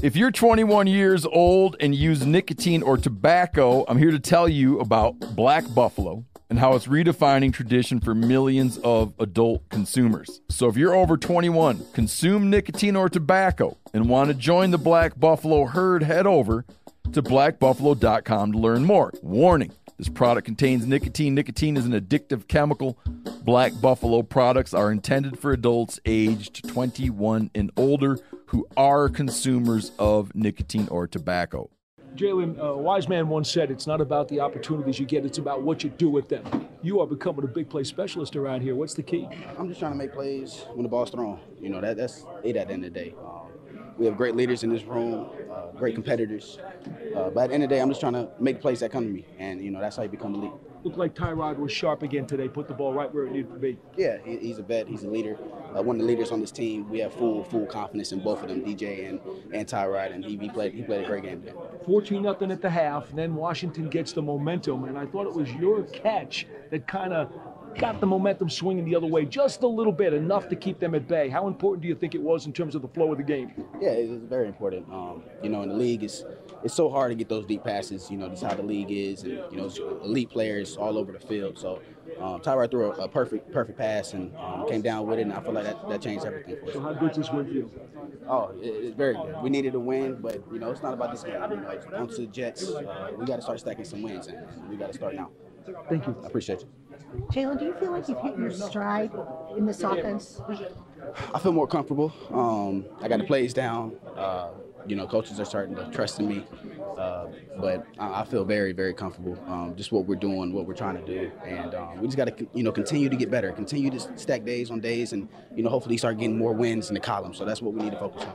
If you're 21 years old and use nicotine or tobacco, I'm here to tell you about Black Buffalo and how it's redefining tradition for millions of adult consumers. So if you're over 21, consume nicotine or tobacco, and want to join the Black Buffalo herd, head over to blackbuffalo.com to learn more. Warning this product contains nicotine. Nicotine is an addictive chemical. Black Buffalo products are intended for adults aged 21 and older who are consumers of nicotine or tobacco. Jalin, a wise man once said, it's not about the opportunities you get, it's about what you do with them. You are becoming a big play specialist around here. What's the key? I'm just trying to make plays when the ball's thrown. You know, that, that's it at the end of the day. Um, we have great leaders in this room, uh, great competitors. Uh, but at the end of the day, I'm just trying to make plays that come to me. And, you know, that's how you become elite. Looked like Tyrod was sharp again today, put the ball right where it needed to be. Yeah, he, he's a vet. He's a leader. Uh, one of the leaders on this team. We have full full confidence in both of them, DJ and, and Tyrod. And he, he, played, he played a great game today. 14 nothing at the half, and then Washington gets the momentum. And I thought it was your catch that kind of got the momentum swinging the other way just a little bit, enough to keep them at bay. How important do you think it was in terms of the flow of the game? Yeah, it's very important. Um, you know, in the league, it's it's so hard to get those deep passes. You know, that's how the league is, and you know, elite players all over the field. So um, Tyrod threw a, a, perfect perfect pass and um, came down with it, and I feel like that, that changed everything for us. So how good this win feel? Oh, it, it's very good. We needed a win, but you know, it's not about this game. You know, onto the Jets, uh, we got to start stacking some wins, and we got to start now. Thank you. I appreciate you. Jalin, do you feel like you've hit your stride in this offense? I feel more comfortable. Um, I got the plays down. Uh, you know, coaches are starting to trust in me. Uh, but I, I, feel very, very comfortable. Um, just what we're doing, what we're trying to do, and um, we just got to, you know, continue to get better, continue to stack days on days, and you know, hopefully start getting more wins in the column. So that's what we need to focus on.